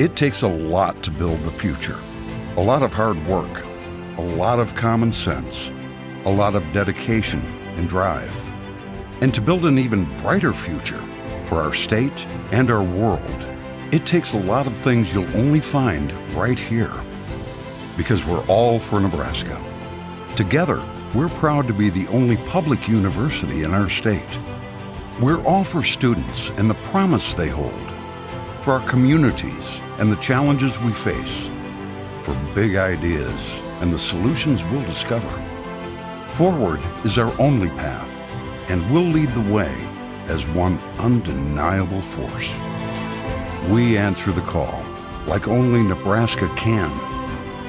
It takes a lot to build the future. A lot of hard work, a lot of common sense, a lot of dedication and drive. And to build an even brighter future for our state and our world, it takes a lot of things you'll only find right here. Because we're all for Nebraska. Together, we're proud to be the only public university in our state. We're all for students and the promise they hold, for our communities and the challenges we face, for big ideas and the solutions we'll discover. Forward is our only path, and we'll lead the way as one undeniable force. We answer the call like only Nebraska can.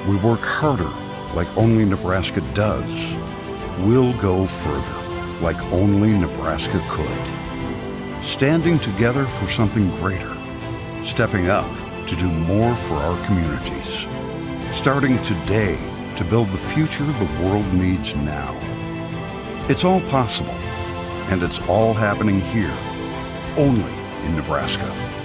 We work harder like only Nebraska does. We'll go further like only Nebraska could. Standing together for something greater. Stepping up to do more for our communities. Starting today to build the future the world needs now. It's all possible, and it's all happening here, only in Nebraska.